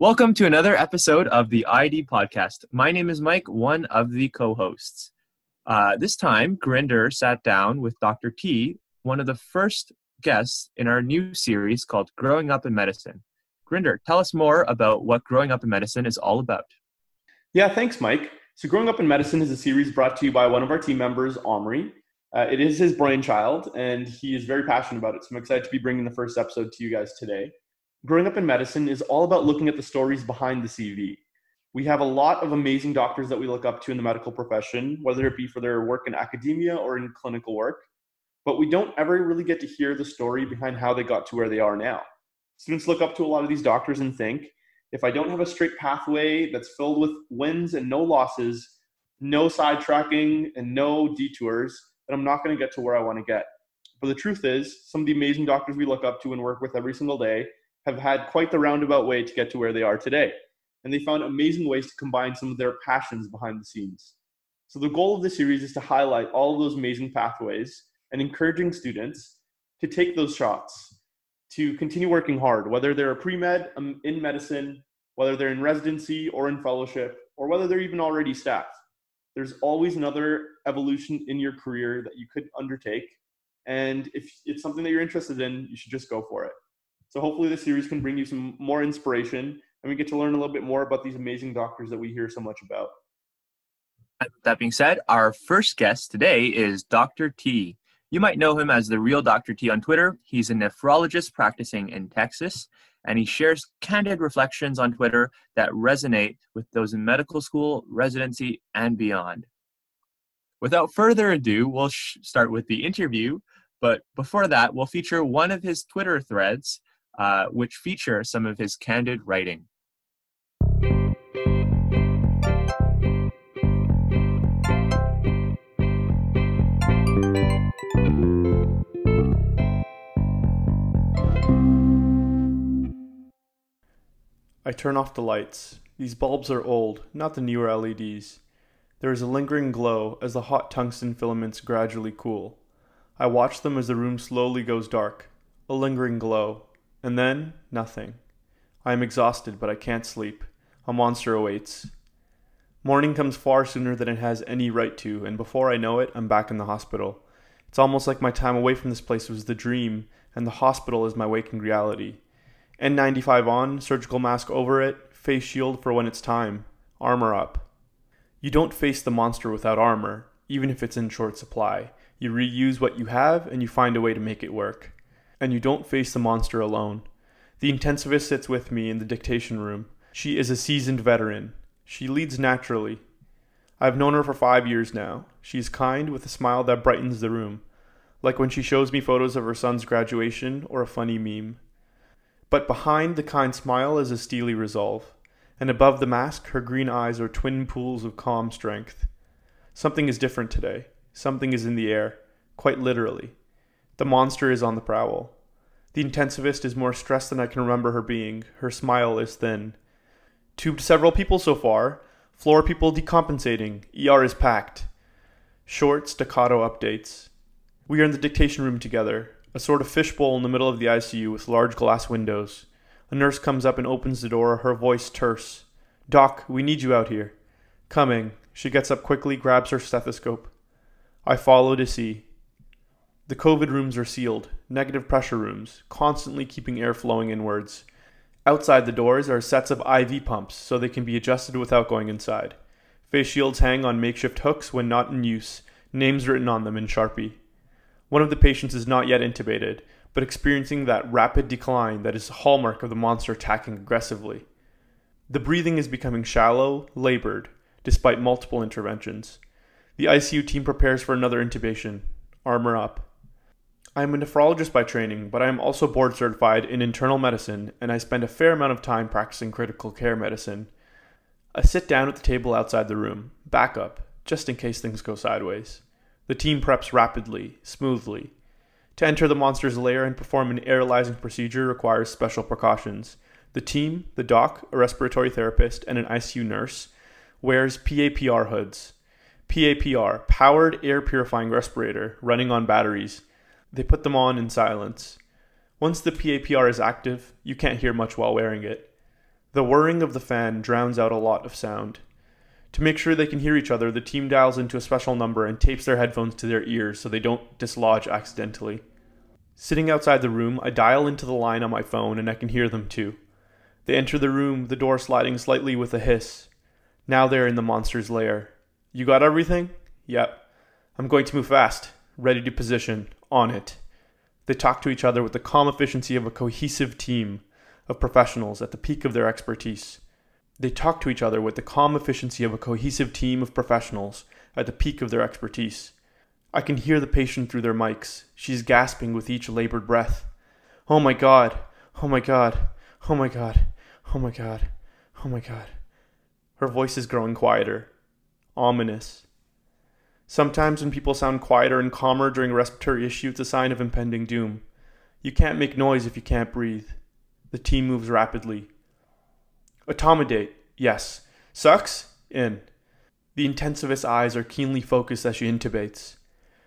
Welcome to another episode of the ID podcast. My name is Mike, one of the co hosts. Uh, this time, Gurinder sat down with Dr. T, one of the first guests in our new series called Growing Up in Medicine. Gurinder, tell us more about what Growing Up in Medicine is all about. Yeah, thanks, Mike. So, Growing Up in Medicine is a series brought to you by one of our team members, Omri. Uh, it is his brainchild, and he is very passionate about it. So, I'm excited to be bringing the first episode to you guys today. Growing Up in Medicine is all about looking at the stories behind the CV. We have a lot of amazing doctors that we look up to in the medical profession, whether it be for their work in academia or in clinical work, but we don't ever really get to hear the story behind how they got to where they are now. Students look up to a lot of these doctors and think, if I don't have a straight pathway that's filled with wins and no losses, no sidetracking and no detours, then I'm not going to get to where I want to get. But the truth is, some of the amazing doctors we look up to and work with every single day have had quite the roundabout way to get to where they are today. And they found amazing ways to combine some of their passions behind the scenes. So, the goal of this series is to highlight all of those amazing pathways and encouraging students to take those shots, to continue working hard, whether they're a pre med um, in medicine, whether they're in residency or in fellowship, or whether they're even already staff. There's always another evolution in your career that you could undertake. And if it's something that you're interested in, you should just go for it. So hopefully this series can bring you some more inspiration and we get to learn a little bit more about these amazing doctors that we hear so much about. That being said, our first guest today is Dr. T. You might know him as the real Dr. T on Twitter. He's a nephrologist practicing in Texas, and he shares candid reflections on Twitter that resonate with those in medical school, residency, and beyond. Without further ado, we'll sh- start with the interview. But before that, we'll feature one of his Twitter threads uh, which feature some of his candid writing. I turn off the lights. These bulbs are old, not the newer LEDs. There is a lingering glow as the hot tungsten filaments gradually cool. I watch them as the room slowly goes dark. A lingering glow, and then, nothing. I am exhausted, but I can't sleep. A monster awaits. Morning comes far sooner than it has any right to, and before I know it, I'm back in the hospital. It's almost like my time away from this place was the dream, and the hospital is my waking reality. N95 on, surgical mask over it, face shield for when it's time, armor up. You don't face the monster without armor, even if it's in short supply. You reuse what you have and you find a way to make it work and you don't face the monster alone. The intensivist sits with me in the dictation room. She is a seasoned veteran. She leads naturally. I've known her for five years now. She is kind with a smile that brightens the room, like when she shows me photos of her son's graduation or a funny meme. But behind the kind smile is a steely resolve, and above the mask, her green eyes are twin pools of calm strength. Something is different today. Something is in the air, quite literally. The monster is on the prowl. The intensivist is more stressed than I can remember her being. Her smile is thin. Tubed several people so far. Floor people decompensating. ER is packed. Short staccato updates. We are in the dictation room together, a sort of fishbowl in the middle of the ICU with large glass windows. A nurse comes up and opens the door, her voice terse. Doc, we need you out here. Coming. She gets up quickly, grabs her stethoscope. I follow to see. The COVID rooms are sealed, negative pressure rooms, constantly keeping air flowing inwards. Outside the doors are sets of IV pumps so they can be adjusted without going inside. Face shields hang on makeshift hooks when not in use, names written on them in Sharpie. One of the patients is not yet intubated, but experiencing that rapid decline that is a hallmark of the monster attacking aggressively. The breathing is becoming shallow, labored, despite multiple interventions. The ICU team prepares for another intubation. Armor up. I am a nephrologist by training, but I am also board certified in internal medicine, and I spend a fair amount of time practicing critical care medicine. I sit down at the table outside the room, back up, just in case things go sideways. The team preps rapidly, smoothly. To enter the monster's lair and perform an aerosolizing procedure requires special precautions. The team, the doc, a respiratory therapist, and an ICU nurse, wears PAPR hoods. PAPR, powered air purifying respirator, running on batteries they put them on in silence. Once the PAPR is active, you can't hear much while wearing it. The whirring of the fan drowns out a lot of sound. To make sure they can hear each other, the team dials into a special number and tapes their headphones to their ears so they don't dislodge accidentally. Sitting outside the room, I dial into the line on my phone and I can hear them too. They enter the room, the door sliding slightly with a hiss. Now they're in the monster's lair. You got everything? Yep. I'm going to move fast. Ready to position. On it. They talk to each other with the calm efficiency of a cohesive team of professionals at the peak of their expertise. They talk to each other with the calm efficiency of a cohesive team of professionals at the peak of their expertise. I can hear the patient through their mics. She's gasping with each labored breath. Oh my god! Oh my god! Oh my god! Oh my god! Oh my god! Her voice is growing quieter, ominous. Sometimes when people sound quieter and calmer during respiratory issue, it's a sign of impending doom. You can't make noise if you can't breathe. The team moves rapidly. Etomidate, yes. Sux, in. The intensivist's eyes are keenly focused as she intubates.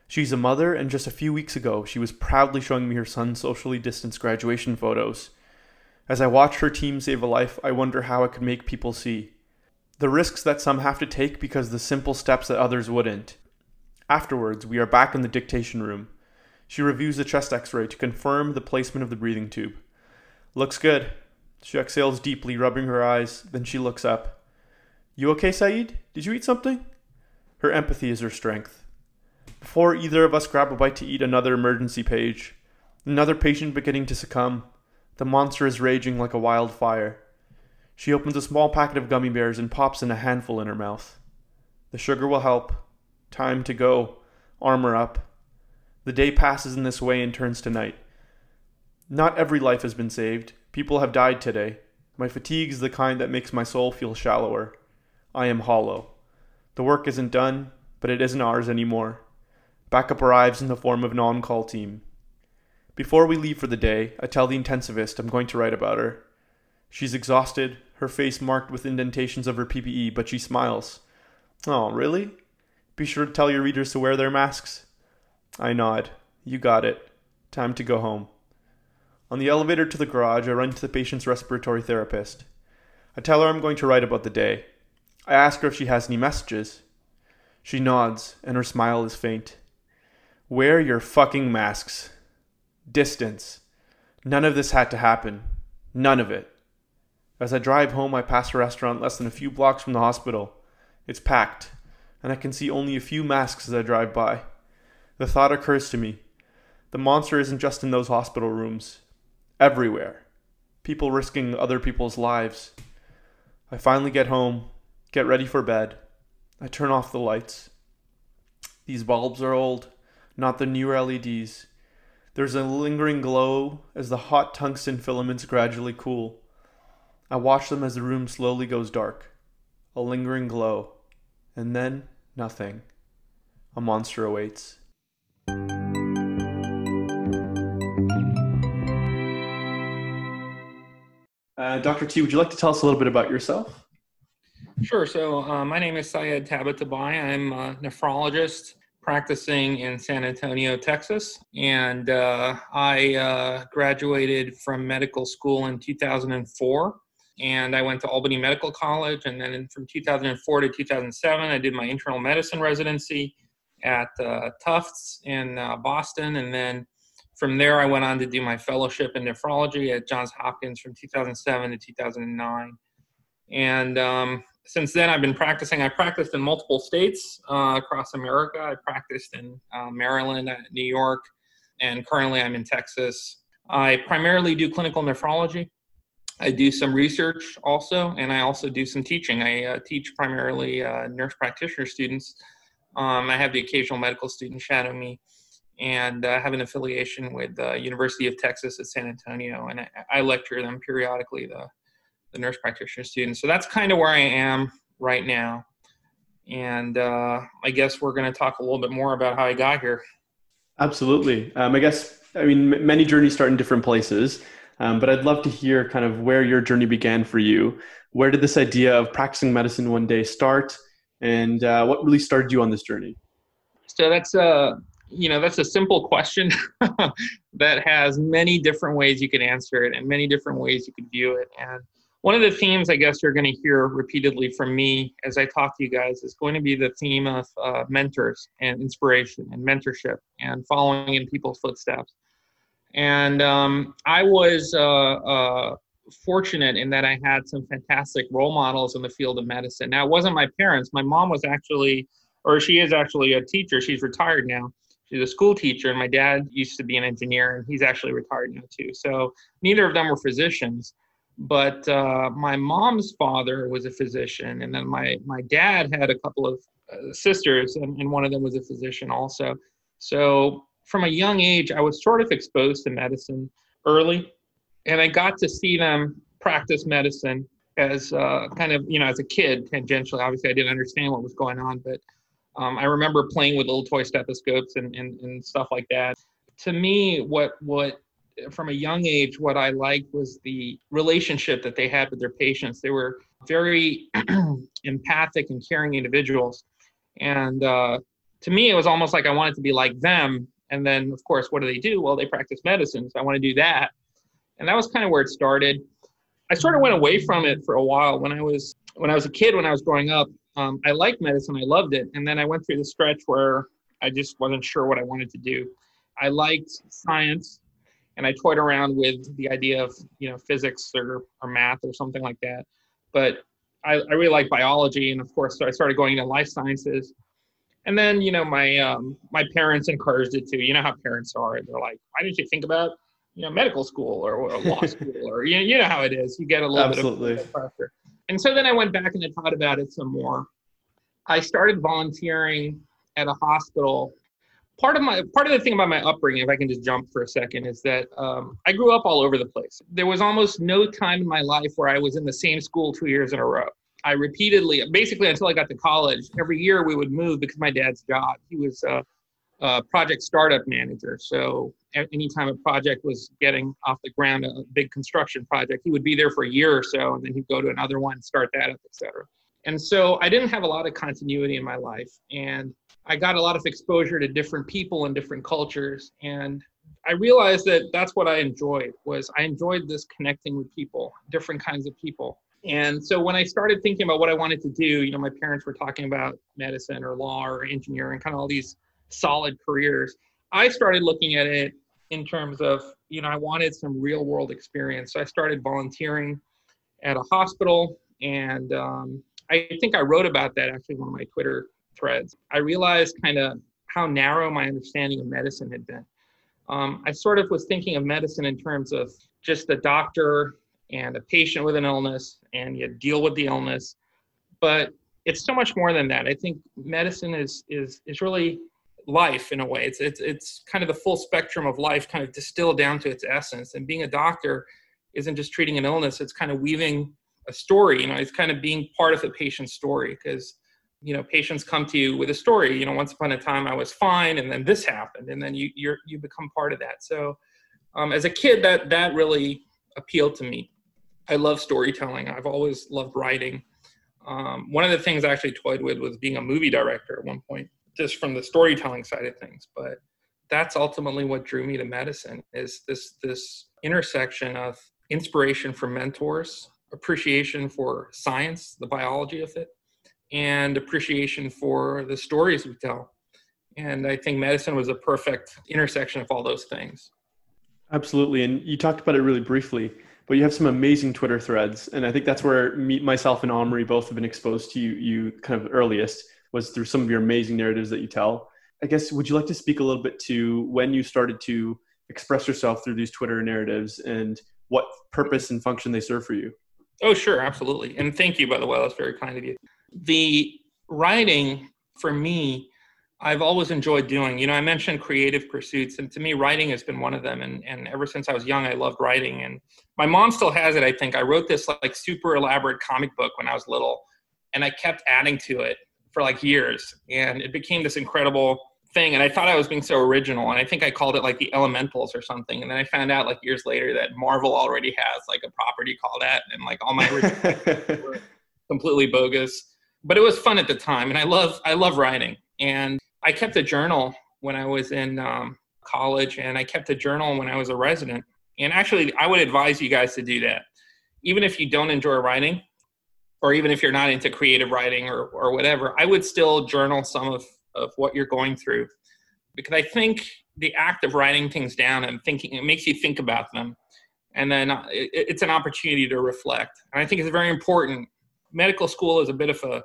She's a mother, and just a few weeks ago, she was proudly showing me her son's socially distanced graduation photos. As I watch her team save a life, I wonder how I could make people see the risks that some have to take because the simple steps that others wouldn't. Afterwards, we are back in the dictation room. She reviews the chest x ray to confirm the placement of the breathing tube. Looks good. She exhales deeply, rubbing her eyes, then she looks up. You okay, Sayed? Did you eat something? Her empathy is her strength. Before either of us grab a bite to eat another emergency page, another patient beginning to succumb, the monster is raging like a wildfire. She opens a small packet of gummy bears and pops in a handful in her mouth. The sugar will help. Time to go. Armor up. The day passes in this way and turns to night. Not every life has been saved. People have died today. My fatigue is the kind that makes my soul feel shallower. I am hollow. The work isn't done, but it isn't ours anymore. Backup arrives in the form of an on call team. Before we leave for the day, I tell the intensivist I'm going to write about her. She's exhausted, her face marked with indentations of her PPE, but she smiles. Oh, really? Be sure to tell your readers to wear their masks. I nod. You got it. Time to go home. On the elevator to the garage, I run to the patient's respiratory therapist. I tell her I'm going to write about the day. I ask her if she has any messages. She nods, and her smile is faint. Wear your fucking masks. Distance. None of this had to happen. None of it. As I drive home, I pass a restaurant less than a few blocks from the hospital. It's packed, and I can see only a few masks as I drive by. The thought occurs to me the monster isn't just in those hospital rooms, everywhere. People risking other people's lives. I finally get home, get ready for bed. I turn off the lights. These bulbs are old not the newer LEDs. There's a lingering glow as the hot tungsten filaments gradually cool. I watch them as the room slowly goes dark. A lingering glow. And then nothing. A monster awaits. Uh, Dr. T, would you like to tell us a little bit about yourself? Sure. So, uh, my name is Sayed Tabatabai. I'm a nephrologist practicing in San Antonio, Texas. And uh, I uh, graduated from medical school in 2004. And I went to Albany Medical College. And then from 2004 to 2007, I did my internal medicine residency at uh, Tufts in uh, Boston. And then from there, I went on to do my fellowship in nephrology at Johns Hopkins from 2007 to 2009. And um, since then, I've been practicing. I practiced in multiple states uh, across America. I practiced in uh, Maryland, uh, New York, and currently I'm in Texas. I primarily do clinical nephrology. I do some research also, and I also do some teaching. I uh, teach primarily uh, nurse practitioner students. Um, I have the occasional medical student shadow me, and I have an affiliation with the University of Texas at San Antonio, and I, I lecture them periodically. The the nurse practitioner students. So that's kind of where I am right now. And uh, I guess we're going to talk a little bit more about how I got here. Absolutely. Um, I guess, I mean, many journeys start in different places, um, but I'd love to hear kind of where your journey began for you. Where did this idea of practicing medicine one day start? And uh, what really started you on this journey? So that's a, you know, that's a simple question that has many different ways you can answer it and many different ways you could view it. And one of the themes I guess you're going to hear repeatedly from me as I talk to you guys is going to be the theme of uh, mentors and inspiration and mentorship and following in people's footsteps. And um, I was uh, uh, fortunate in that I had some fantastic role models in the field of medicine. Now, it wasn't my parents. My mom was actually, or she is actually a teacher. She's retired now. She's a school teacher, and my dad used to be an engineer, and he's actually retired now too. So neither of them were physicians but uh, my mom's father was a physician and then my, my dad had a couple of uh, sisters and, and one of them was a physician also so from a young age i was sort of exposed to medicine early and i got to see them practice medicine as uh, kind of you know as a kid tangentially obviously i didn't understand what was going on but um, i remember playing with little toy stethoscopes and, and, and stuff like that to me what what from a young age, what I liked was the relationship that they had with their patients. They were very empathic and caring individuals. And uh, to me, it was almost like I wanted to be like them. And then, of course, what do they do? Well, they practice medicine. So I want to do that. And that was kind of where it started. I sort of went away from it for a while when I was when I was a kid. When I was growing up, um, I liked medicine. I loved it. And then I went through the stretch where I just wasn't sure what I wanted to do. I liked science and I toyed around with the idea of you know physics or, or math or something like that. But I, I really like biology, and of course, I started going into life sciences. And then you know my um, my parents encouraged it too. You know how parents are; they're like, "Why didn't you think about you know medical school or, or law school or you know, you know how it is? You get a little Absolutely. bit of pressure." And so then I went back and I thought about it some more. I started volunteering at a hospital part of my part of the thing about my upbringing if i can just jump for a second is that um, i grew up all over the place there was almost no time in my life where i was in the same school two years in a row i repeatedly basically until i got to college every year we would move because my dad's job. He was a, a project startup manager. So anytime a project was getting off the ground a big construction project he would be there for a year or so and then he'd go to another one start that up etc and so i didn't have a lot of continuity in my life and I got a lot of exposure to different people and different cultures, and I realized that that's what I enjoyed was I enjoyed this connecting with people, different kinds of people. And so when I started thinking about what I wanted to do, you know, my parents were talking about medicine or law or engineering, kind of all these solid careers. I started looking at it in terms of, you know, I wanted some real world experience. So I started volunteering at a hospital. And um, I think I wrote about that actually one of my Twitter threads, I realized kind of how narrow my understanding of medicine had been. Um, I sort of was thinking of medicine in terms of just the doctor and a patient with an illness, and you deal with the illness. But it's so much more than that. I think medicine is is is really life in a way. It's it's it's kind of the full spectrum of life, kind of distilled down to its essence. And being a doctor isn't just treating an illness; it's kind of weaving a story. You know, it's kind of being part of the patient's story because you know patients come to you with a story you know once upon a time i was fine and then this happened and then you you're you become part of that so um, as a kid that that really appealed to me i love storytelling i've always loved writing um, one of the things i actually toyed with was being a movie director at one point just from the storytelling side of things but that's ultimately what drew me to medicine is this this intersection of inspiration from mentors appreciation for science the biology of it and appreciation for the stories we tell. And I think medicine was a perfect intersection of all those things. Absolutely. And you talked about it really briefly, but you have some amazing Twitter threads. And I think that's where me, myself and Omri both have been exposed to you, you kind of earliest was through some of your amazing narratives that you tell. I guess, would you like to speak a little bit to when you started to express yourself through these Twitter narratives and what purpose and function they serve for you? Oh, sure. Absolutely. And thank you, by the way. That's very kind of you. The writing for me, I've always enjoyed doing. You know, I mentioned creative pursuits, and to me, writing has been one of them. And, and ever since I was young, I loved writing. And my mom still has it, I think. I wrote this like super elaborate comic book when I was little, and I kept adding to it for like years. And it became this incredible thing. And I thought I was being so original. And I think I called it like the Elementals or something. And then I found out like years later that Marvel already has like a property called that. And like all my original were completely bogus but it was fun at the time and i love i love writing and i kept a journal when i was in um, college and i kept a journal when i was a resident and actually i would advise you guys to do that even if you don't enjoy writing, or even if you're not into creative writing or, or whatever, I would still journal some of, of what you're going through. Because I think the act of writing things down and thinking, it makes you think about them. And then uh, it, it's an opportunity to reflect. And I think it's very important. Medical school is a bit of a,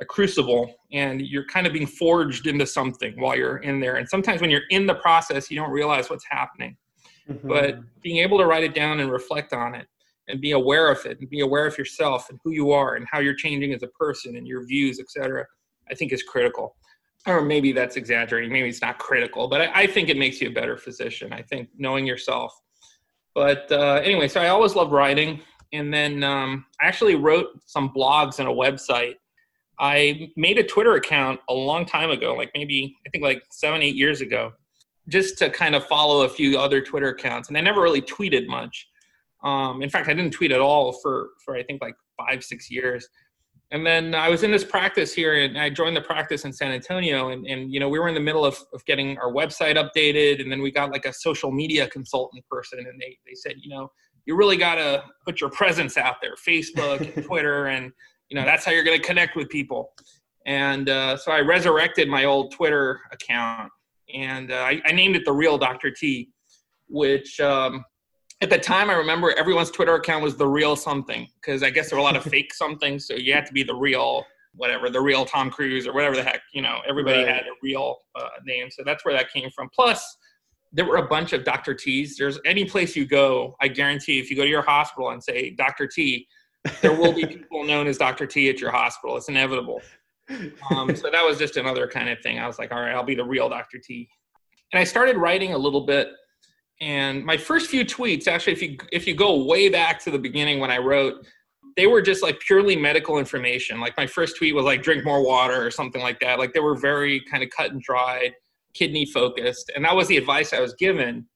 a crucible and you're kind of being forged into something while you're in there. And sometimes when you're in the process, you don't realize what's happening. Mm-hmm. But being able to write it down and reflect on it and be aware of it and be aware of yourself and who you are and how you're changing as a person and your views, etc., I think is critical. Or maybe that's exaggerating. Maybe it's not critical, but I, I think it makes you a better physician. I think knowing yourself. But uh, anyway, so I always loved writing. And then um, I actually wrote some blogs and a website. I made a Twitter account a long time ago, like maybe, I think like seven, eight years ago, just to kind of follow a few other Twitter accounts. And I never really tweeted much um, in fact, I didn't tweet at all for for I think like five six years. And then I was in this practice here, and I joined the practice in San Antonio. And, and you know, we were in the middle of, of getting our website updated, and then we got like a social media consultant person, and they they said, you know, you really got to put your presence out there, Facebook, and Twitter, and you know that's how you're going to connect with people. And uh, so I resurrected my old Twitter account, and uh, I, I, named it the Real Dr. T, which um, at the time, I remember everyone's Twitter account was the real something because I guess there were a lot of fake something. So you had to be the real whatever, the real Tom Cruise or whatever the heck. You know, everybody right. had a real uh, name. So that's where that came from. Plus, there were a bunch of Dr. T's. There's any place you go, I guarantee if you go to your hospital and say Dr. T, there will be people known as Dr. T at your hospital. It's inevitable. Um, so that was just another kind of thing. I was like, all right, I'll be the real Dr. T. And I started writing a little bit and my first few tweets, actually, if you if you go way back to the beginning when I wrote, they were just like purely medical information. Like my first tweet was like drink more water or something like that. Like they were very kind of cut and dried, kidney focused, and that was the advice I was given.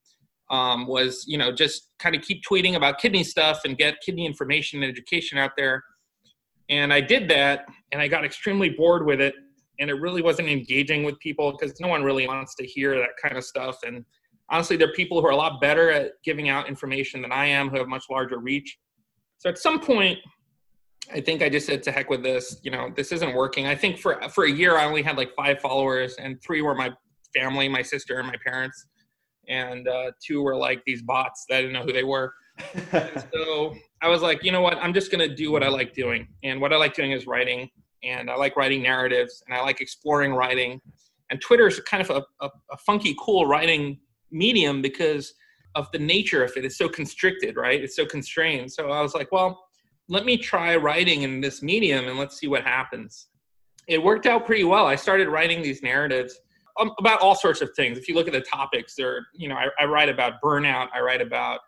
Um, was you know just kind of keep tweeting about kidney stuff and get kidney information and education out there. And I did that, and I got extremely bored with it, and it really wasn't engaging with people because no one really wants to hear that kind of stuff. And honestly, there are people who are a lot better at giving out information than I am, who have much larger reach. So at some point, I think I just said to heck with this. You know, this isn't working. I think for for a year, I only had like five followers, and three were my family, my sister, and my parents, and uh, two were like these bots that I didn't know who they were. so I was like, you know what? I'm just gonna do what I like doing, and what I like doing is writing, and I like writing narratives, and I like exploring writing. And Twitter is kind of a, a, a funky, cool writing medium because of the nature of it. It's so constricted, right? It's so constrained. So I was like, well, let me try writing in this medium and let's see what happens. It worked out pretty well. I started writing these narratives um, about all sorts of things. If you look at the topics, there, you know, I, I write about burnout. I write about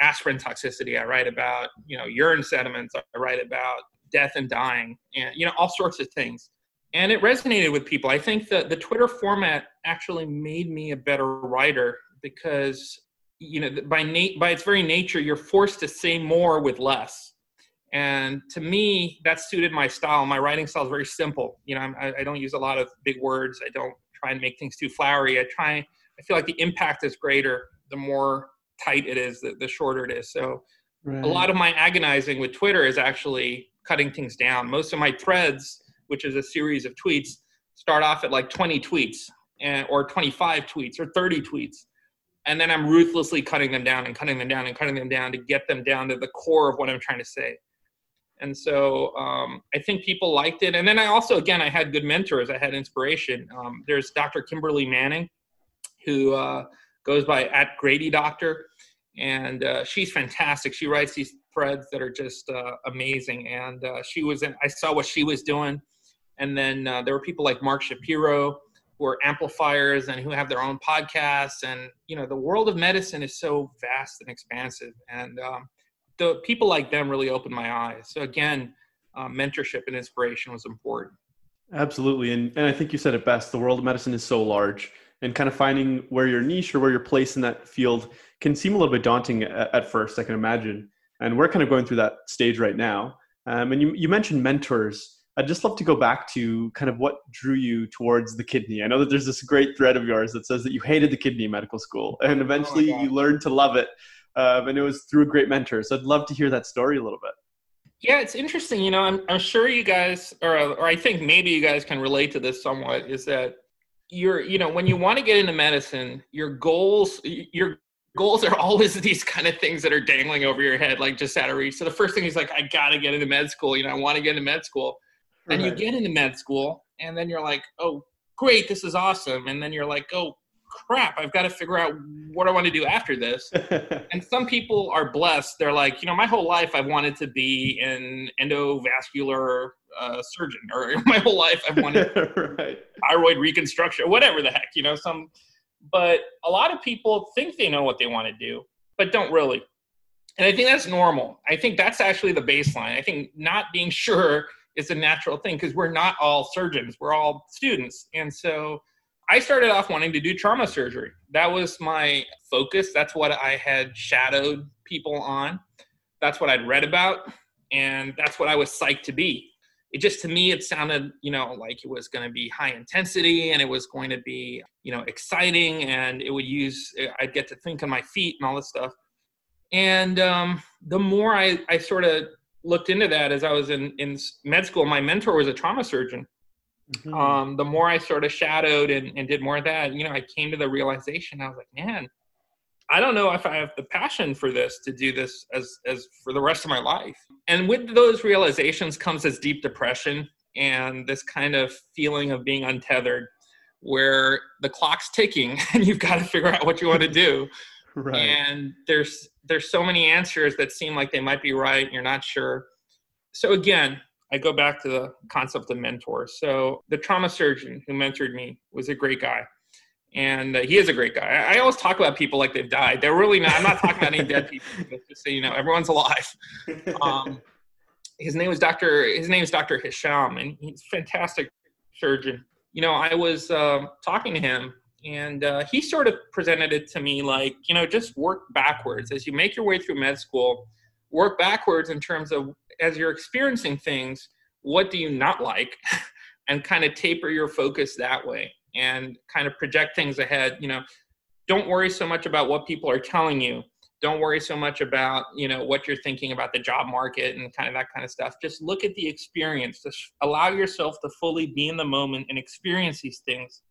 aspirin toxicity. I write about, you know, urine sediments. I write about death and dying, and you know, all sorts of things and it resonated with people. I think that the Twitter format actually made me a better writer because you know by na- by its very nature you're forced to say more with less. And to me, that suited my style. My writing style is very simple. You know, I, I don't use a lot of big words. I don't try and make things too flowery. I try. I feel like the impact is greater the more tight it is, the, the shorter it is. So right. a lot of my agonizing with Twitter is actually cutting things down. Most of my threads which is a series of tweets, start off at like 20 tweets and, or 25 tweets or 30 tweets. And then I'm ruthlessly cutting them down and cutting them down and cutting them down to get them down to the core of what I'm trying to say. And so um, I think people liked it. And then I also, again, I had good mentors. I had inspiration. Um, there's Dr. Kimberly Manning, who uh, goes by at Grady Doctor, and uh, she's fantastic. She writes these threads that are just uh, amazing. And uh, she was, in, I saw what she was doing. And then uh, there were people like Mark Shapiro who are amplifiers and who have their own podcasts. And, you know, the world of medicine is so vast and expansive. And um, the people like them really opened my eyes. So again, uh, mentorship and inspiration was important. Absolutely. And, and I think you said it best. The world of medicine is so large and kind of finding where your niche or where your place in that field can seem a little bit daunting at, at first, I can imagine. And we're kind of going through that stage right now. Um, and you, you mentioned mentors. I'd just love to go back to kind of what drew you towards the kidney. I know that there's this great thread of yours that says that you hated the kidney medical school and eventually oh you learned to love it. Um, and it was through a great mentor. So I'd love to hear that story a little bit. Yeah, it's interesting. You know, I'm I'm sure you guys, or or I think maybe you guys can relate to this somewhat. Is that you're you know when you want to get into medicine, your goals your goals are always these kind of things that are dangling over your head, like just out of reach. So the first thing is like, I gotta get into med school. You know, I want to get into med school. And you get into med school, and then you're like, oh, great, this is awesome. And then you're like, oh, crap, I've got to figure out what I want to do after this. and some people are blessed. They're like, you know, my whole life I've wanted to be an endovascular uh, surgeon, or my whole life I've wanted right. thyroid reconstruction, whatever the heck, you know, some. But a lot of people think they know what they want to do, but don't really. And I think that's normal. I think that's actually the baseline. I think not being sure is a natural thing because we're not all surgeons, we're all students. And so I started off wanting to do trauma surgery. That was my focus. That's what I had shadowed people on. That's what I'd read about. And that's what I was psyched to be. It just, to me, it sounded, you know, like it was going to be high intensity and it was going to be, you know, exciting and it would use, I'd get to think on my feet and all this stuff. And um, the more I, I sort of looked into that as I was in, in med school, my mentor was a trauma surgeon. Mm-hmm. Um, the more I sort of shadowed and, and did more of that, you know, I came to the realization I was like, man, I don't know if I have the passion for this to do this as as for the rest of my life. And with those realizations comes this deep depression and this kind of feeling of being untethered where the clock's ticking and you've got to figure out what you want to do. right. And there's there's so many answers that seem like they might be right, you're not sure. So again, I go back to the concept of mentors. So the trauma surgeon who mentored me was a great guy. And uh, he is a great guy. I, I, always talk about people like they've died. They're really not. I'm not talking about any dead people. Just so you know, everyone's alive. Um, his name was Dr. His name is Dr. Hisham, and he's a fantastic surgeon. You know, I was uh, talking to him, and uh, he sort of presented it to me like, you know, just work backwards as you make your way through med school. Work backwards in terms of as you're experiencing things, what do you not like? and kind of taper your focus that way and kind of project things ahead. You know, don't worry so much about what people are telling you. Don't worry so much about, you know, what you're thinking about the job market and kind of that kind of stuff. Just look at the experience. Just allow yourself to fully be in the moment and experience these things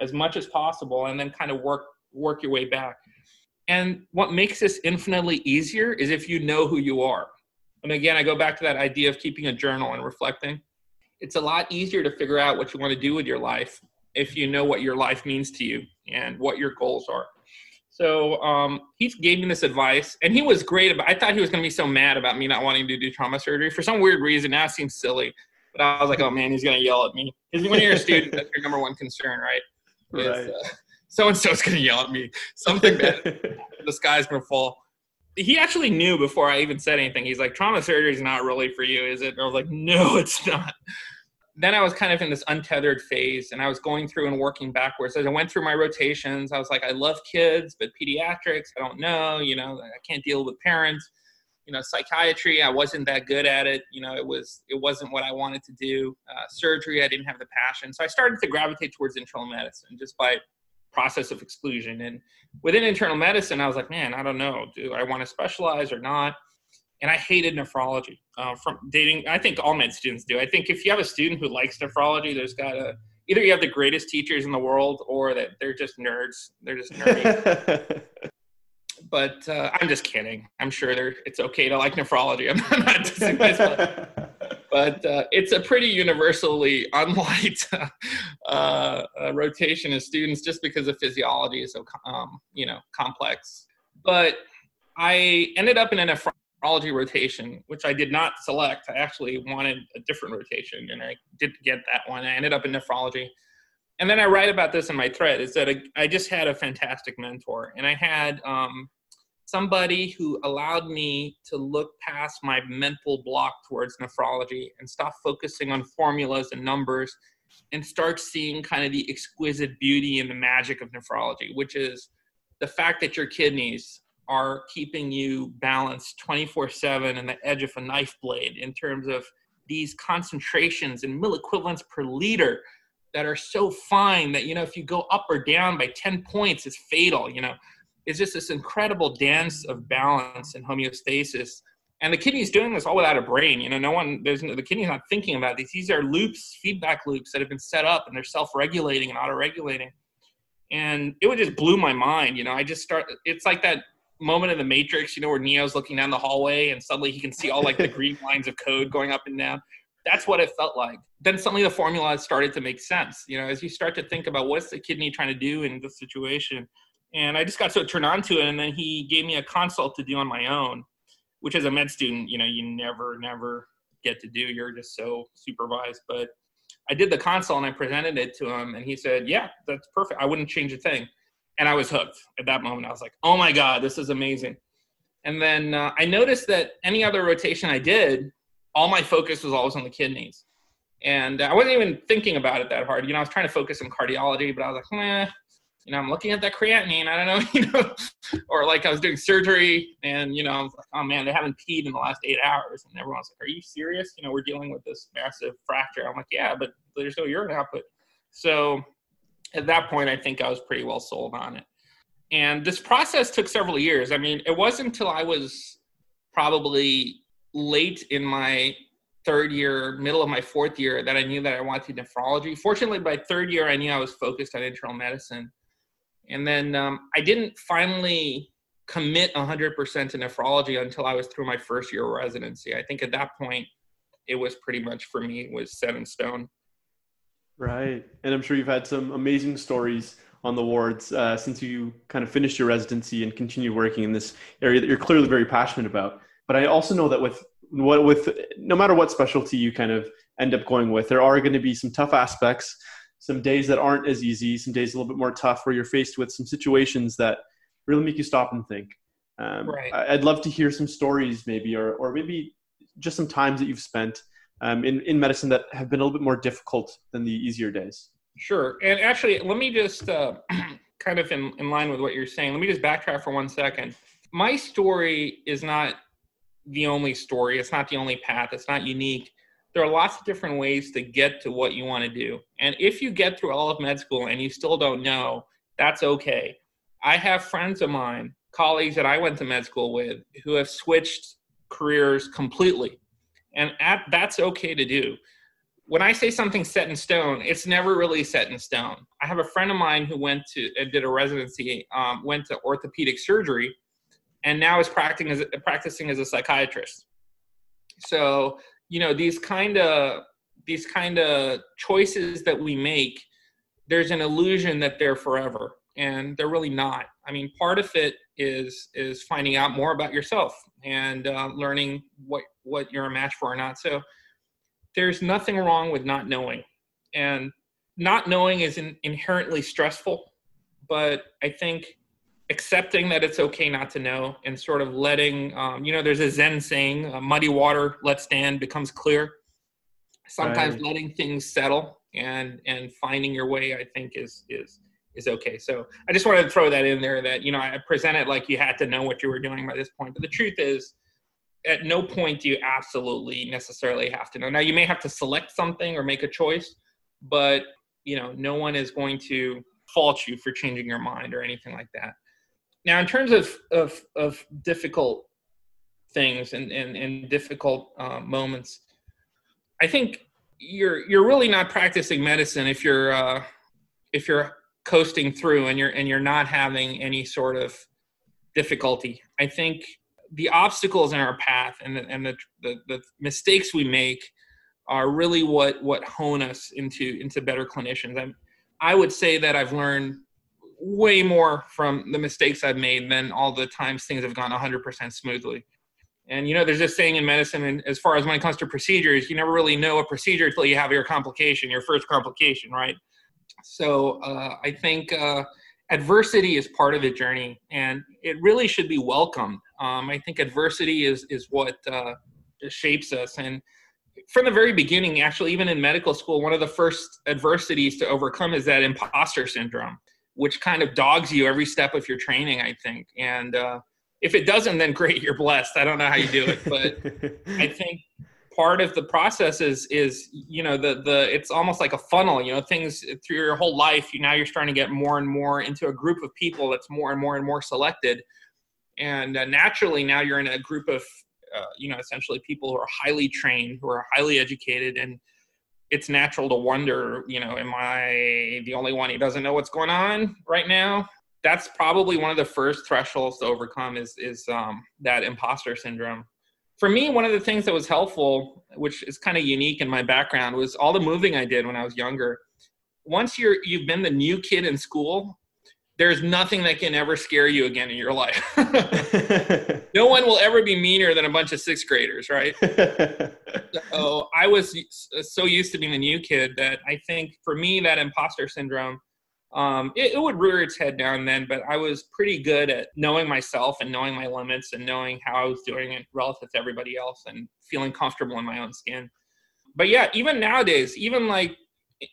as much as possible and then kind of work work your way back. And what makes this infinitely easier is if you know who you are. And again, I go back to that idea of keeping a journal and reflecting. It's a lot easier to figure out what you want to do with your life if you know what your life means to you and what your goals are. So um, he gave me this advice, and he was great. About, I thought he was going to be so mad about me not wanting to do trauma surgery for some weird reason. Now it seems silly, but I was like, oh man, he's going to yell at me. Because when you're a student, that's your number one concern, right? Right. So and so is going to yell at me. Something bad. the sky's going to fall he actually knew before I even said anything. He's like, trauma surgery is not really for you, is it? And I was like, no, it's not. Then I was kind of in this untethered phase and I was going through and working backwards. As I went through my rotations, I was like, I love kids, but pediatrics, I don't know. You know, I can't deal with parents. You know, psychiatry, I wasn't that good at it. You know, it was it wasn't what I wanted to do. Uh, surgery, I didn't have the passion. So I started to gravitate towards internal medicine just by process of exclusion. And within internal medicine, I was like, man, I don't know. Do I want to specialize or not? And I hated nephrology uh, from dating. I think all med students do. I think if you have a student who likes nephrology, there's got to either you have the greatest teachers in the world or that they're just nerds. They're just nerdy. but uh, I'm just kidding. I'm sure it's okay to like nephrology. I'm not dissing but uh, it's a pretty universally unliked uh, rotation of students just because the physiology is so um, you know complex. But I ended up in a nephrology rotation, which I did not select. I actually wanted a different rotation, and I did get that one. I ended up in nephrology. And then I write about this in my thread. Is that I just had a fantastic mentor, and I had um, somebody who allowed me to look past my mental block towards nephrology and stop focusing on formulas and numbers and start seeing kind of the exquisite beauty and the magic of nephrology, which is the fact that your kidneys are keeping you balanced 24 7 in the edge of a knife blade in terms of these concentrations and milliequivalents per liter that are so fine that you know if you go up or down by 10 points it's fatal you know is just this incredible dance of balance and homeostasis. And the kidney's doing this all without a brain. You know, no one, there's no, the kidney's not thinking about these. These are loops, feedback loops that have been set up and they're self regulating and auto regulating. And it would just blew my mind. You know, I just start, it's like that moment in the Matrix, you know, where Neo's looking down the hallway and suddenly he can see all like the green lines of code going up and down. That's what it felt like. Then suddenly the formula started to make sense. You know, as you start to think about what's the kidney trying to do in this situation. And I just got so turned on to it. And then he gave me a consult to do on my own, which as a med student, you know, you never, never get to do. You're just so supervised. But I did the consult and I presented it to him. And he said, Yeah, that's perfect. I wouldn't change a thing and I was hooked at that moment. I was like, oh my God, this is amazing. And then uh, I noticed that any other rotation I did, all my focus was always on the kidneys. And I wasn't even thinking about it that hard. You know, I was trying to focus on cardiology, but I was like, eh, you know, I'm looking at that creatinine. I don't know, you know, or like I was doing surgery and, you know, I was like, oh man, they haven't peed in the last eight hours. And everyone's like, are you serious? You know, we're dealing with this massive fracture. I'm like, yeah, but there's no urine output. So at that point, I think I was pretty well sold on it. And this process took several years. I mean, it wasn't until I was probably late in my third year, middle of my fourth year, that I knew that I wanted nephrology. Fortunately, by third year, I knew I was focused on internal medicine. And then um, I didn't finally commit 100% to nephrology until I was through my first year of residency. I think at that point, it was pretty much for me was set in stone. Right. And I'm sure you've had some amazing stories on the wards uh, since you kind of finished your residency and continue working in this area that you're clearly very passionate about. But I also know that with what with no matter what specialty you kind of end up going with, there are going to be some tough aspects, some days that aren't as easy, some days a little bit more tough where you're faced with some situations that really make you stop and think. Um, right. I'd love to hear some stories maybe, or, or maybe just some times that you've spent um, in, in medicine that have been a little bit more difficult than the easier days? Sure. And actually, let me just uh, kind of in, in line with what you're saying, let me just backtrack for one second. My story is not the only story, it's not the only path, it's not unique. There are lots of different ways to get to what you want to do. And if you get through all of med school and you still don't know, that's okay. I have friends of mine, colleagues that I went to med school with, who have switched careers completely and at, that's okay to do when i say something set in stone it's never really set in stone i have a friend of mine who went to uh, did a residency um, went to orthopedic surgery and now is practicing as, practicing as a psychiatrist so you know these kind of these kind of choices that we make there's an illusion that they're forever and they're really not i mean part of it is is finding out more about yourself and uh, learning what what you're a match for or not. So there's nothing wrong with not knowing, and not knowing is in, inherently stressful. But I think accepting that it's okay not to know and sort of letting um, you know there's a zen saying uh, muddy water let stand becomes clear sometimes right. letting things settle and and finding your way i think is is is okay. So I just wanted to throw that in there that, you know, I present it like you had to know what you were doing by this point. But the truth is, at no point do you absolutely necessarily have to know. Now, you may have to select something or make a choice, but, you know, no one is going to fault you for changing your mind or anything like that. Now, in terms of, of, of difficult things and, and, and difficult uh, moments, I think you're you're really not practicing medicine if you're uh, if you're coasting through and you're and you're not having any sort of difficulty. I think the obstacles in our path and the, and the, the, the mistakes we make are really what what hone us into into better clinicians. i I would say that I've learned way more from the mistakes I've made than all the times things have gone 100% smoothly. And you know, there's this saying in medicine, and as far as when it comes to procedures, you never really know a procedure until you have your complication, your first complication, right? So uh, I think uh, adversity is part of the journey, and it really should be welcomed. Um, I think adversity is is what uh, shapes us, and from the very beginning, actually, even in medical school, one of the first adversities to overcome is that imposter syndrome, which kind of dogs you every step of your training. I think, and uh, if it doesn't, then great, you're blessed. I don't know how you do it, but I think part of the process is is you know the the it's almost like a funnel you know things through your whole life you now you're starting to get more and more into a group of people that's more and more and more selected and uh, naturally now you're in a group of uh, you know essentially people who are highly trained who are highly educated and it's natural to wonder you know am i the only one who doesn't know what's going on right now that's probably one of the first thresholds to overcome is is um, that imposter syndrome for me, one of the things that was helpful, which is kind of unique in my background, was all the moving I did when I was younger. Once you're you've been the new kid in school, there's nothing that can ever scare you again in your life. no one will ever be meaner than a bunch of sixth graders, right? so I was so used to being the new kid that I think for me that imposter syndrome um, it, it, would rear its head now and then, but I was pretty good at knowing myself and knowing my limits and knowing how I was doing it relative to everybody else and feeling comfortable in my own skin. But yeah, even nowadays, even like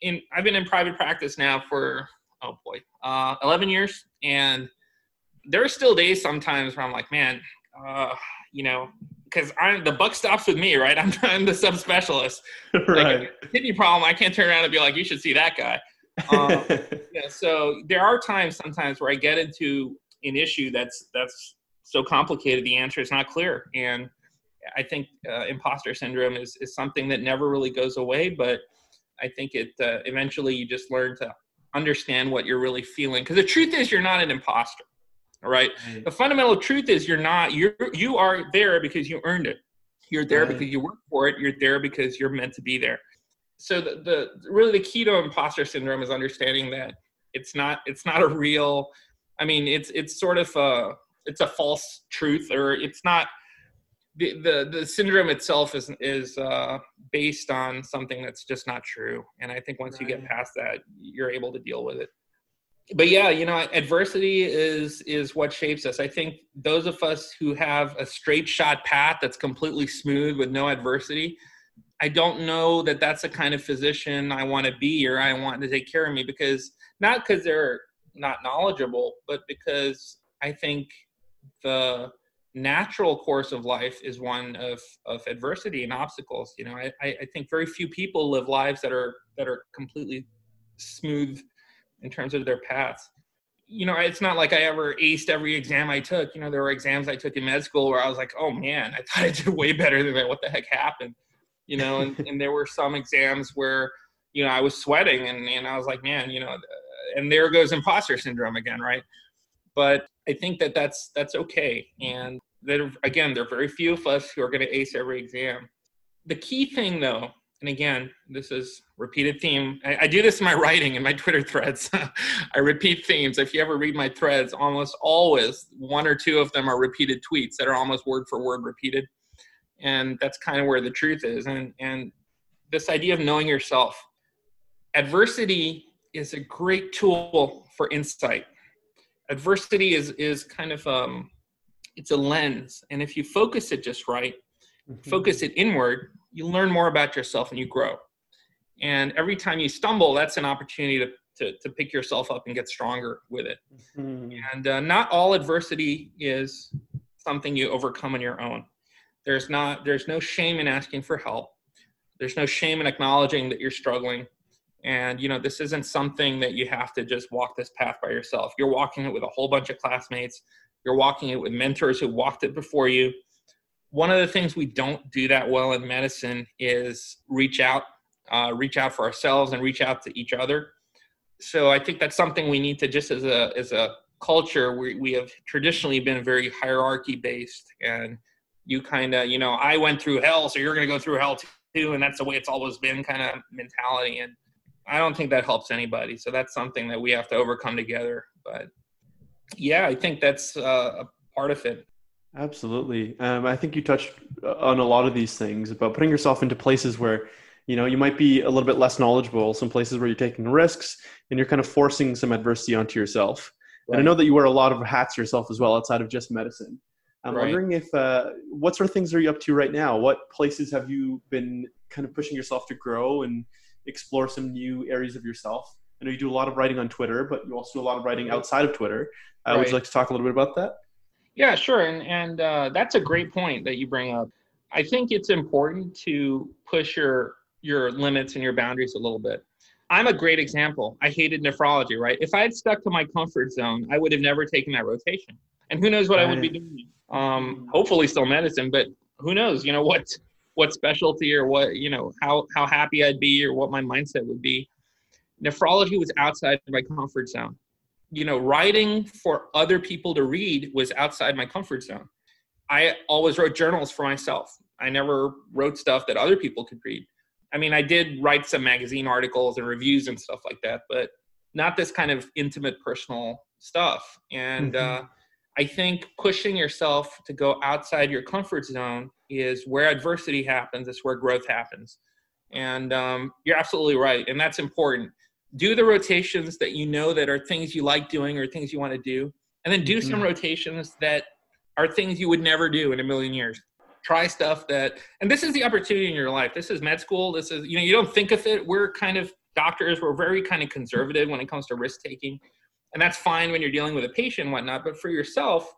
in, I've been in private practice now for, oh boy, uh, 11 years. And there are still days sometimes where I'm like, man, uh, you know, because I'm the buck stops with me, right? I'm, I'm the subspecialist. right. Like, kidney problem, I can't turn around and be like, you should see that guy um, yeah, so there are times sometimes where I get into an issue that's that's so complicated the answer is not clear and I think uh, imposter syndrome is, is something that never really goes away, but I think it uh, eventually you just learn to understand what you're really feeling. Because the truth is, you're not an imposter. All right? right. The fundamental truth is, you're not. You you are there because you earned it. You're there right. because you work for it. You're there because you're meant to be there so the, the really the key to imposter syndrome is understanding that it's not it's not a real i mean it's it's sort of a it's a false truth or it's not the the, the syndrome itself is is uh, based on something that's just not true. And i think once right. you get past that you're able to deal with it. But yeah you know adversity is is what shapes us. I think those of us who have a straight shot path that's completely smooth with no adversity I don't know that that's the kind of physician I want to be or I want to take care of me because not because they're not knowledgeable, but because I think the natural course of life is one of, of adversity and obstacles. You know, I, I think very few people live lives that are that are completely smooth in terms of their paths. You know, it's not like I ever aced every exam I took. You know, there were exams I took in med school where I was like, oh man, I thought I did way better than that. What the heck happened? you know, and, and there were some exams where, you know, I was sweating and, and I was like, man, you know, and there goes imposter syndrome again, right? But I think that that's, that's okay. And there, again, there are very few of us who are going to ace every exam. The key thing though, and again, this is repeated theme. I, I do this in my writing and my Twitter threads. I repeat themes. If you ever read my threads, almost always one or two of them are repeated tweets that are almost word for word repeated and that's kind of where the truth is and and this idea of knowing yourself adversity is a great tool for insight adversity is is kind of um it's a lens and if you focus it just right mm-hmm. focus it inward you learn more about yourself and you grow and every time you stumble that's an opportunity to to, to pick yourself up and get stronger with it mm-hmm. and uh, not all adversity is something you overcome on your own there's not there's no shame in asking for help. There's no shame in acknowledging that you're struggling. And you know, this isn't something that you have to just walk this path by yourself. You're walking it with a whole bunch of classmates. You're walking it with mentors who walked it before you. One of the things we don't do that well in medicine is reach out, uh, reach out for ourselves and reach out to each other. So I think that's something we need to just as a as a culture we, we have traditionally been very hierarchy based and you kind of you know i went through hell so you're going to go through hell too and that's the way it's always been kind of mentality and i don't think that helps anybody so that's something that we have to overcome together but yeah i think that's uh, a part of it absolutely um, i think you touched on a lot of these things about putting yourself into places where you know you might be a little bit less knowledgeable some places where you're taking risks and you're kind of forcing some adversity onto yourself right. and i know that you wear a lot of hats yourself as well outside of just medicine I'm right. wondering if uh, what sort of things are you up to right now? What places have you been kind of pushing yourself to grow and explore some new areas of yourself? I know you do a lot of writing on Twitter, but you also do a lot of writing outside of Twitter. Uh, right. Would you like to talk a little bit about that? Yeah, sure. And and uh, that's a great point that you bring up. I think it's important to push your your limits and your boundaries a little bit. I'm a great example. I hated nephrology, right? If I had stuck to my comfort zone, I would have never taken that rotation. And who knows what right. I would be doing? Um, hopefully, still medicine, but who knows? You know what what specialty or what you know how how happy I'd be or what my mindset would be. Nephrology was outside my comfort zone. You know, writing for other people to read was outside my comfort zone. I always wrote journals for myself. I never wrote stuff that other people could read. I mean, I did write some magazine articles and reviews and stuff like that, but not this kind of intimate personal stuff. And mm-hmm. uh, I think pushing yourself to go outside your comfort zone is where adversity happens, it's where growth happens. And um, you're absolutely right. And that's important. Do the rotations that you know that are things you like doing or things you want to do. And then do mm-hmm. some rotations that are things you would never do in a million years. Try stuff that and this is the opportunity in your life. This is med school. This is you know you don't think of it. We're kind of doctors. We're very kind of conservative when it comes to risk taking and that's fine when you're dealing with a patient and whatnot but for yourself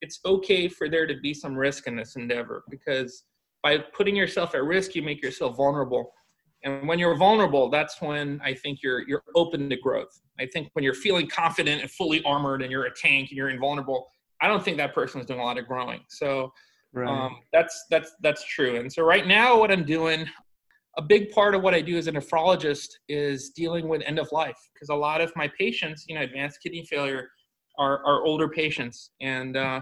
it's okay for there to be some risk in this endeavor because by putting yourself at risk you make yourself vulnerable and when you're vulnerable that's when i think you're you're open to growth i think when you're feeling confident and fully armored and you're a tank and you're invulnerable i don't think that person is doing a lot of growing so Right. Um, that's that's that's true. And so right now, what I'm doing, a big part of what I do as a nephrologist is dealing with end of life because a lot of my patients, you know, advanced kidney failure, are are older patients. And uh,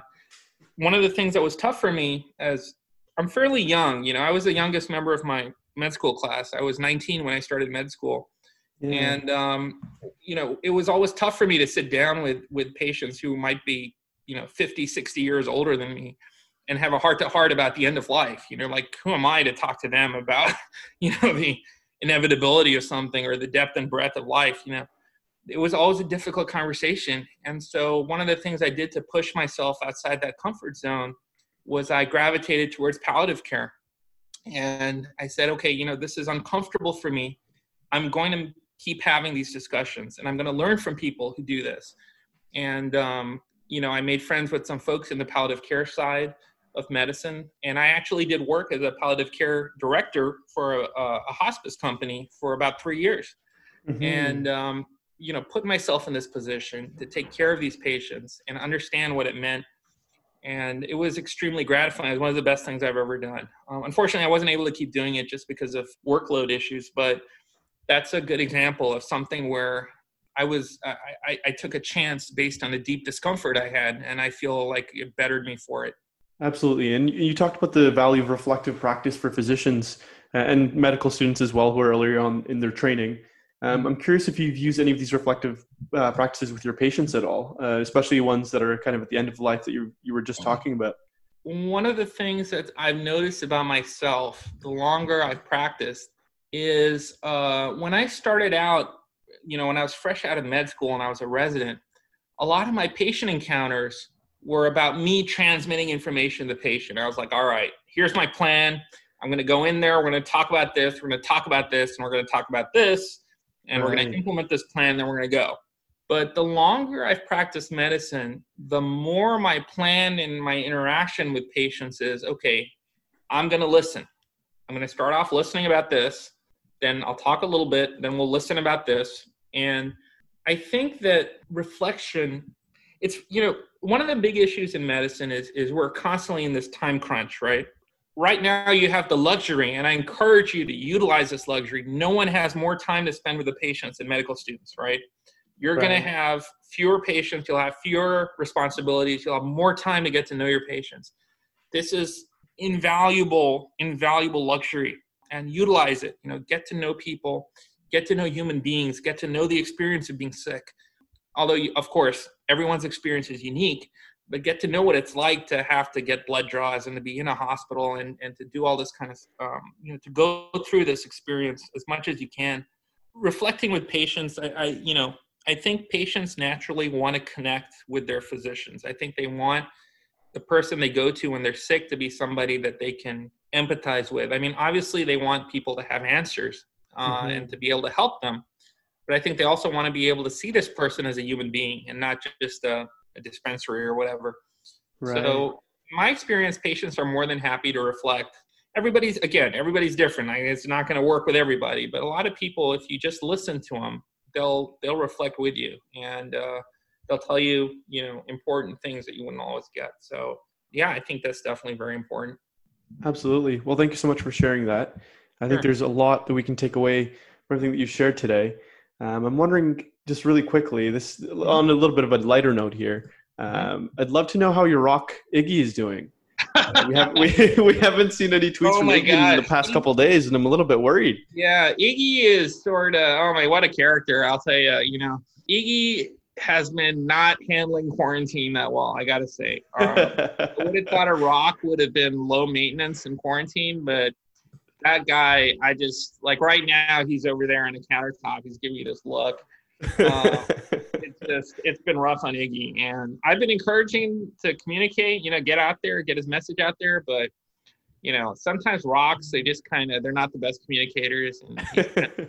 one of the things that was tough for me as I'm fairly young, you know, I was the youngest member of my med school class. I was 19 when I started med school. Yeah. And um, you know, it was always tough for me to sit down with with patients who might be, you know, 50, 60 years older than me and have a heart to heart about the end of life. You know, like who am I to talk to them about, you know, the inevitability of something or the depth and breadth of life, you know. It was always a difficult conversation. And so one of the things I did to push myself outside that comfort zone was I gravitated towards palliative care. And I said, okay, you know, this is uncomfortable for me. I'm going to keep having these discussions and I'm going to learn from people who do this. And, um, you know, I made friends with some folks in the palliative care side of medicine. And I actually did work as a palliative care director for a, a hospice company for about three years. Mm-hmm. And, um, you know, put myself in this position to take care of these patients and understand what it meant. And it was extremely gratifying. It was one of the best things I've ever done. Um, unfortunately, I wasn't able to keep doing it just because of workload issues, but that's a good example of something where I was I, I, I, took a chance based on the deep discomfort I had, and I feel like it bettered me for it. Absolutely. And you talked about the value of reflective practice for physicians uh, and medical students as well who are earlier on in their training. Um, I'm curious if you've used any of these reflective uh, practices with your patients at all, uh, especially ones that are kind of at the end of life that you, you were just talking about. One of the things that I've noticed about myself, the longer I've practiced, is uh, when I started out, you know, when I was fresh out of med school and I was a resident, a lot of my patient encounters were about me transmitting information to the patient. I was like, all right, here's my plan. I'm going to go in there. We're going to talk about this. We're going to talk about this, and we're going to talk about this, and right. we're going to implement this plan. Then we're going to go. But the longer I've practiced medicine, the more my plan and my interaction with patients is okay, I'm going to listen. I'm going to start off listening about this. Then I'll talk a little bit. Then we'll listen about this. And I think that reflection, it's, you know, one of the big issues in medicine is is we're constantly in this time crunch, right? Right now you have the luxury, and I encourage you to utilize this luxury. No one has more time to spend with the patients than medical students, right? You're right. going to have fewer patients, you'll have fewer responsibilities, you'll have more time to get to know your patients. This is invaluable, invaluable luxury and utilize it. You know, get to know people, get to know human beings, get to know the experience of being sick. Although, you, of course, everyone's experience is unique but get to know what it's like to have to get blood draws and to be in a hospital and, and to do all this kind of um, you know to go through this experience as much as you can. Reflecting with patients I, I you know i think patients naturally want to connect with their physicians. I think they want the person they go to when they're sick to be somebody that they can empathize with. I mean obviously they want people to have answers uh, mm-hmm. and to be able to help them but I think they also want to be able to see this person as a human being and not just a, a dispensary or whatever. Right. So my experience, patients are more than happy to reflect. Everybody's again, everybody's different. I, it's not going to work with everybody, but a lot of people, if you just listen to them, they'll they'll reflect with you, and uh, they'll tell you you know important things that you wouldn't always get. So yeah, I think that's definitely very important. Absolutely. Well, thank you so much for sharing that. I think Sure. there's a lot that we can take away from everything that you shared today. Um, I'm wondering, just really quickly, this on a little bit of a lighter note here. Um, I'd love to know how your rock Iggy is doing. Uh, we, have, we, we haven't seen any tweets Oh from Iggy in the past couple days, and I'm a little bit worried. Yeah, Iggy is sort of oh my what a character. I'll tell you, you know, Iggy has been not handling quarantine that well. I gotta say, um, I would have thought a rock would have been low maintenance in quarantine, but that guy, I just like right now he's over there on the countertop. He's giving me this look. Uh, it's just it's been rough on Iggy, and I've been encouraging to communicate. You know, get out there, get his message out there, but. You know, sometimes rocks they just kind of they're not the best communicators, and he's, kinda-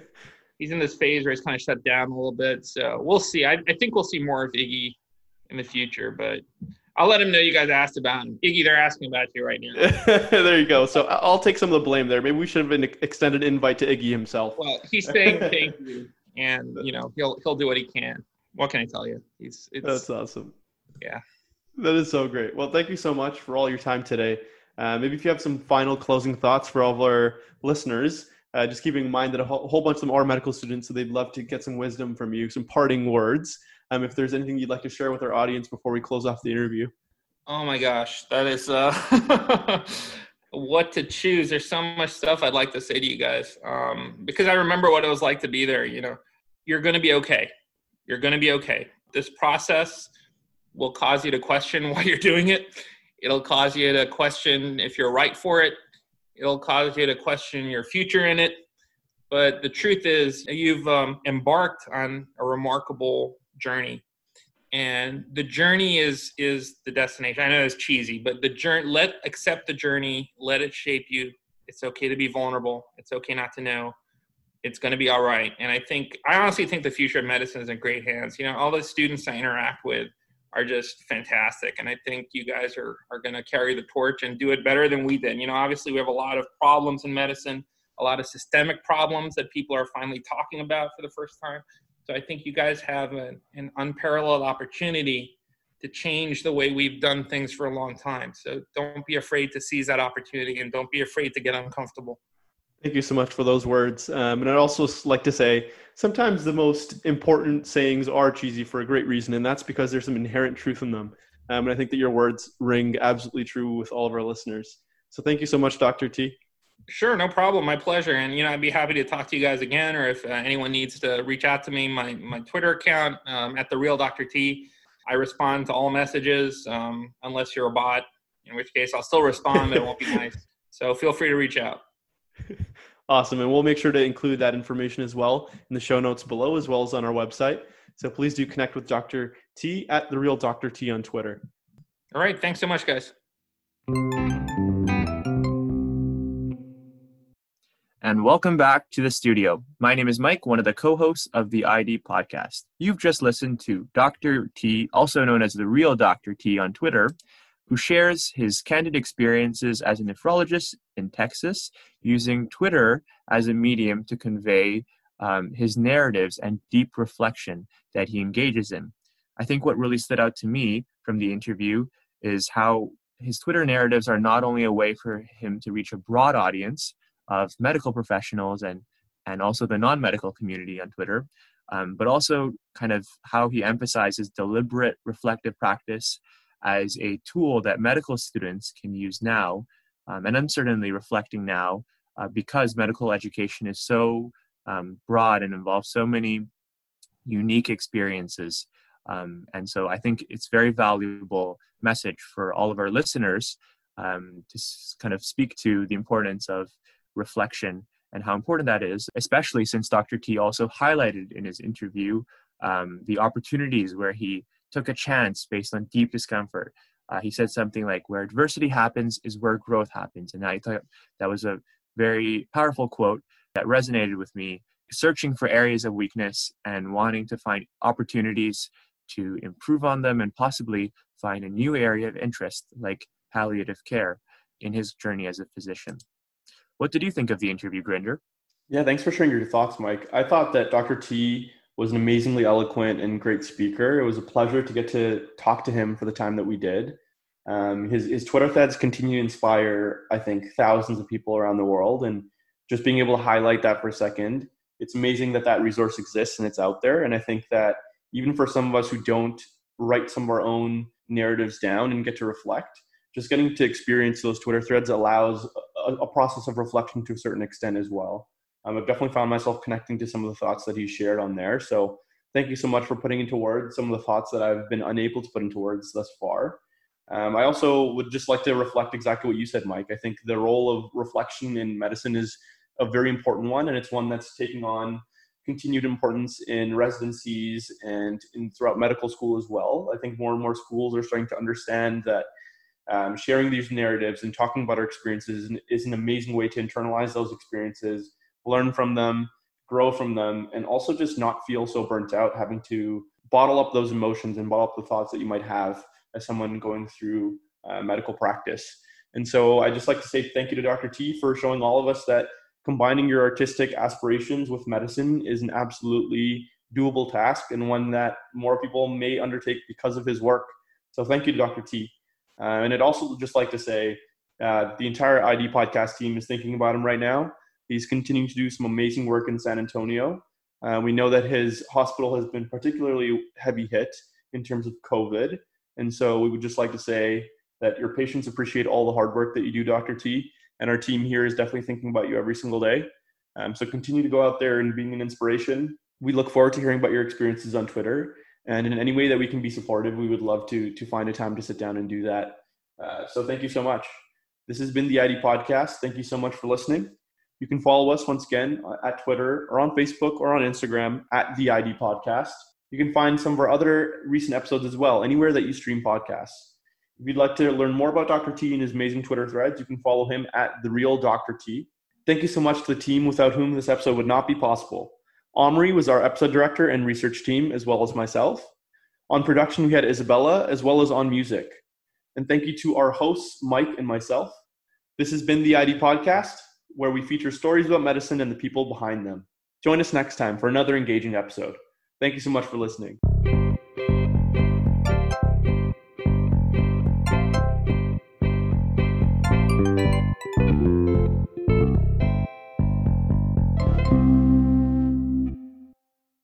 he's in this phase where he's kind of shut down a little bit. So we'll see. I, I think we'll see more of Iggy in the future, but I'll let him know you guys asked about him. Iggy, they're asking about you right now. there you go. So I'll take some of the blame there. Maybe we should have been extended invite to Iggy himself. Well, he's saying thank you, and you know he'll he'll do what he can. What can I tell you? He's it's That's awesome. Yeah. That is so great. Well, thank you so much for all your time today. Uh, maybe if you have some final closing thoughts for all of our listeners, uh, just keeping in mind that a whole, whole bunch of them are medical students, so they'd love to get some wisdom from you, some parting words. Um, if there's anything you'd like to share with our audience before we close off the interview. Oh my gosh, that is uh what to choose. There's so much stuff I'd like to say to you guys. Um because I remember what it was like to be there, you know. You're going to be okay. You're going to be okay. This process will cause you to question why you're doing it. It'll cause you to question if you're right for it. It'll cause you to question your future in it. But the truth is, you've um, embarked on a remarkable journey and the journey is is the destination. I know it's cheesy but the journey let accept the journey let it shape you. It's okay to be vulnerable. It's okay not to know. It's going to be all right. And i think i honestly think the future of medicine is in great hands. You know all the students i interact with are just fantastic and i think you guys are are going to carry the torch and do it better than we did. You know obviously we have a lot of problems in medicine a lot of systemic problems that people are finally talking about for the first time I think you guys have an, an unparalleled opportunity to change the way we've done things for a long time. So don't be afraid to seize that opportunity and don't be afraid to get uncomfortable. Thank you so much for those words. Um, and I'd also like to say sometimes the most important sayings are cheesy for a great reason, and that's because there's some inherent truth in them. Um, and I think that your words ring absolutely true with all of our listeners. So thank you so much, Dr. T. Sure, no problem. My pleasure. And you know, I'd be happy to talk to you guys again, or if uh, anyone needs to reach out to me, my my Twitter account um, at the real Dr. T. I respond to all messages, um, unless you're a bot, in which case I'll still respond, but it won't be nice. So feel free to reach out. Awesome. And we'll make sure to include that information as well in the show notes below, as well as on our website. So please do connect with Dr. T at the real Dr. T on Twitter. All right, thanks so much, guys. And welcome back to the studio. My name is Mike, one of the co hosts of the ID podcast. You've just listened to Dr. T, also known as the real Dr. T on Twitter, who shares his candid experiences as a nephrologist in Texas using Twitter as a medium to convey um, his narratives and deep reflection that he engages in. I think what really stood out to me from the interview is how his Twitter narratives are not only a way for him to reach a broad audience, of medical professionals and and also the non-medical community on Twitter, um, but also kind of how he emphasizes deliberate reflective practice as a tool that medical students can use now, um, and I'm certainly reflecting now uh, because medical education is so um, broad and involves so many unique experiences. Um, and so I think it's very valuable message for all of our listeners um, to s- kind of speak to the importance of reflection and how important that is, especially since Dr. T also highlighted in his interview um, the opportunities where he took a chance based on deep discomfort. Uh, he said something like, Where adversity happens is where growth happens. And I thought that was a very powerful quote that resonated with me. Searching for areas of weakness and wanting to find opportunities to improve on them and possibly find a new area of interest, like palliative care in his journey as a physician. What did you think of the interview, Gurinder? Yeah, thanks for sharing your thoughts, Mike. I thought that Dr. T was an amazingly eloquent and great speaker. It was a pleasure to get to talk to him for the time that we did. Um, his, his Twitter threads continue to inspire, I think, thousands of people around the world. And just being able to highlight that for a second, it's amazing that that resource exists and it's out there. And I think that even for some of us who don't write some of our own narratives down and get to reflect, just getting to experience those Twitter threads allows a, a process of reflection to a certain extent as well. Um, I've definitely found myself connecting to some of the thoughts that he shared on there. So thank you so much for putting into words some of the thoughts that I've been unable to put into words thus far. Um, I also would just like to reflect exactly what you said, Mike. I think the role of reflection in medicine is a very important one, and it's one that's taking on continued importance in residencies and in throughout medical school as well. I think more and more schools are starting to understand that um, sharing these narratives and talking about our experiences is an, is an amazing way to internalize those experiences learn from them, grow from them, and also just not feel so burnt out having to bottle up those emotions and bottle up the thoughts that you might have as someone going through uh, medical practice. And so I just like to say thank you to Dr. T for showing all of us that combining your artistic aspirations with medicine is an absolutely doable task and one that more people may undertake because of his work. So thank you Dr. T. Uh, and I'd also just like to say uh, the entire ID podcast team is thinking about him right now. He's continuing to do some amazing work in San Antonio. Uh, we know that his hospital has been particularly heavy hit in terms of COVID. And so we would just like to say that your patients appreciate all the hard work that you do, Dr. T. And our team here is definitely thinking about you every single day. Um, so continue to go out there and being an inspiration. We look forward to hearing about your experiences on Twitter. And in any way that we can be supportive, we would love to, to find a time to sit down and do that. Uh, so thank you so much. This has been the ID Podcast. Thank you so much for listening. You can follow us once again uh, at Twitter or on Facebook or on Instagram at the ID Podcast. You can find some of our other recent episodes as well, anywhere that you stream podcasts. If you'd like to learn more about Dr. T and his amazing Twitter threads, you can follow him at the real Dr. T. Thank you so much to the team without whom this episode would not be possible. Omri was our episode director and research team, as well as myself. On production, we had Isabella, as well as on music. And thank you to our hosts, Mike and myself. This has been the ID Podcast where we feature stories about medicine and the people behind them. Join us next time for another engaging episode. Thank you so much for listening.